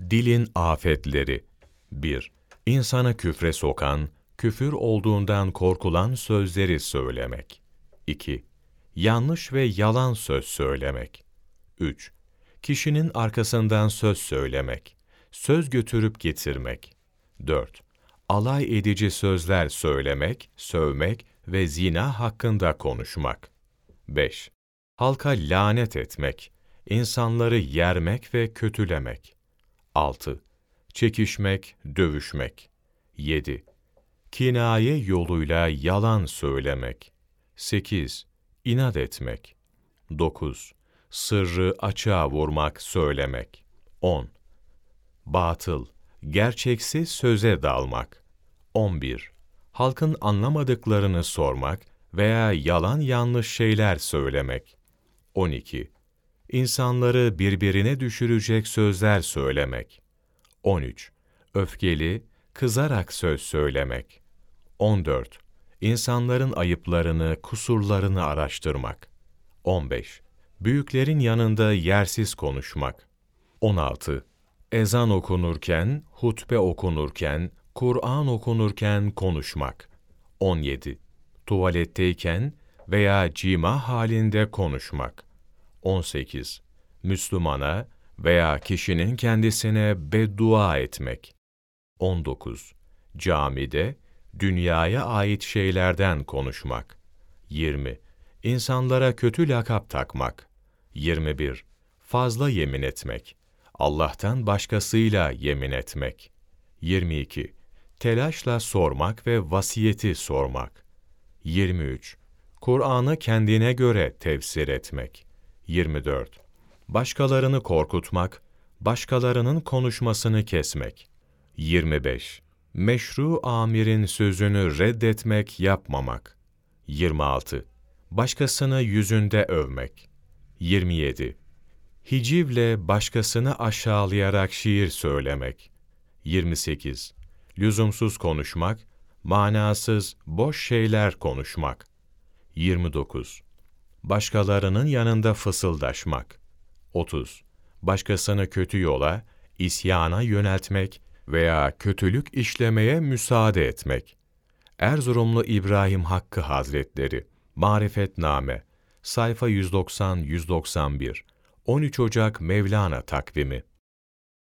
Dilin afetleri 1. İnsanı küfre sokan, küfür olduğundan korkulan sözleri söylemek. 2. Yanlış ve yalan söz söylemek. 3. Kişinin arkasından söz söylemek, söz götürüp getirmek. 4. Alay edici sözler söylemek, sövmek ve zina hakkında konuşmak. 5. Halka lanet etmek, insanları yermek ve kötülemek. 6. Çekişmek, dövüşmek. 7. Kinaye yoluyla yalan söylemek. 8. İnat etmek. 9. Sırrı açığa vurmak, söylemek. 10. Batıl, gerçeksiz söze dalmak. 11. Halkın anlamadıklarını sormak veya yalan yanlış şeyler söylemek. 12. İnsanları birbirine düşürecek sözler söylemek. 13. Öfkeli, kızarak söz söylemek. 14. İnsanların ayıplarını, kusurlarını araştırmak. 15. Büyüklerin yanında yersiz konuşmak. 16. Ezan okunurken, hutbe okunurken, Kur'an okunurken konuşmak. 17. Tuvaletteyken veya cima halinde konuşmak. 18. Müslümana veya kişinin kendisine beddua etmek. 19. Camide, dünyaya ait şeylerden konuşmak. 20. İnsanlara kötü lakap takmak. 21. Fazla yemin etmek. Allah'tan başkasıyla yemin etmek. 22. Telaşla sormak ve vasiyeti sormak. 23. Kur'an'ı kendine göre tefsir etmek. 24. Başkalarını korkutmak, başkalarının konuşmasını kesmek. 25. Meşru amirin sözünü reddetmek, yapmamak. 26. Başkasını yüzünde övmek. 27. Hicivle başkasını aşağılayarak şiir söylemek. 28. Lüzumsuz konuşmak, manasız, boş şeyler konuşmak. 29. Başkalarının yanında fısıldaşmak. 30. Başkasını kötü yola, isyana yöneltmek veya kötülük işlemeye müsaade etmek. Erzurumlu İbrahim Hakkı Hazretleri, Marifetname, sayfa 190-191, 13 Ocak Mevlana takvimi.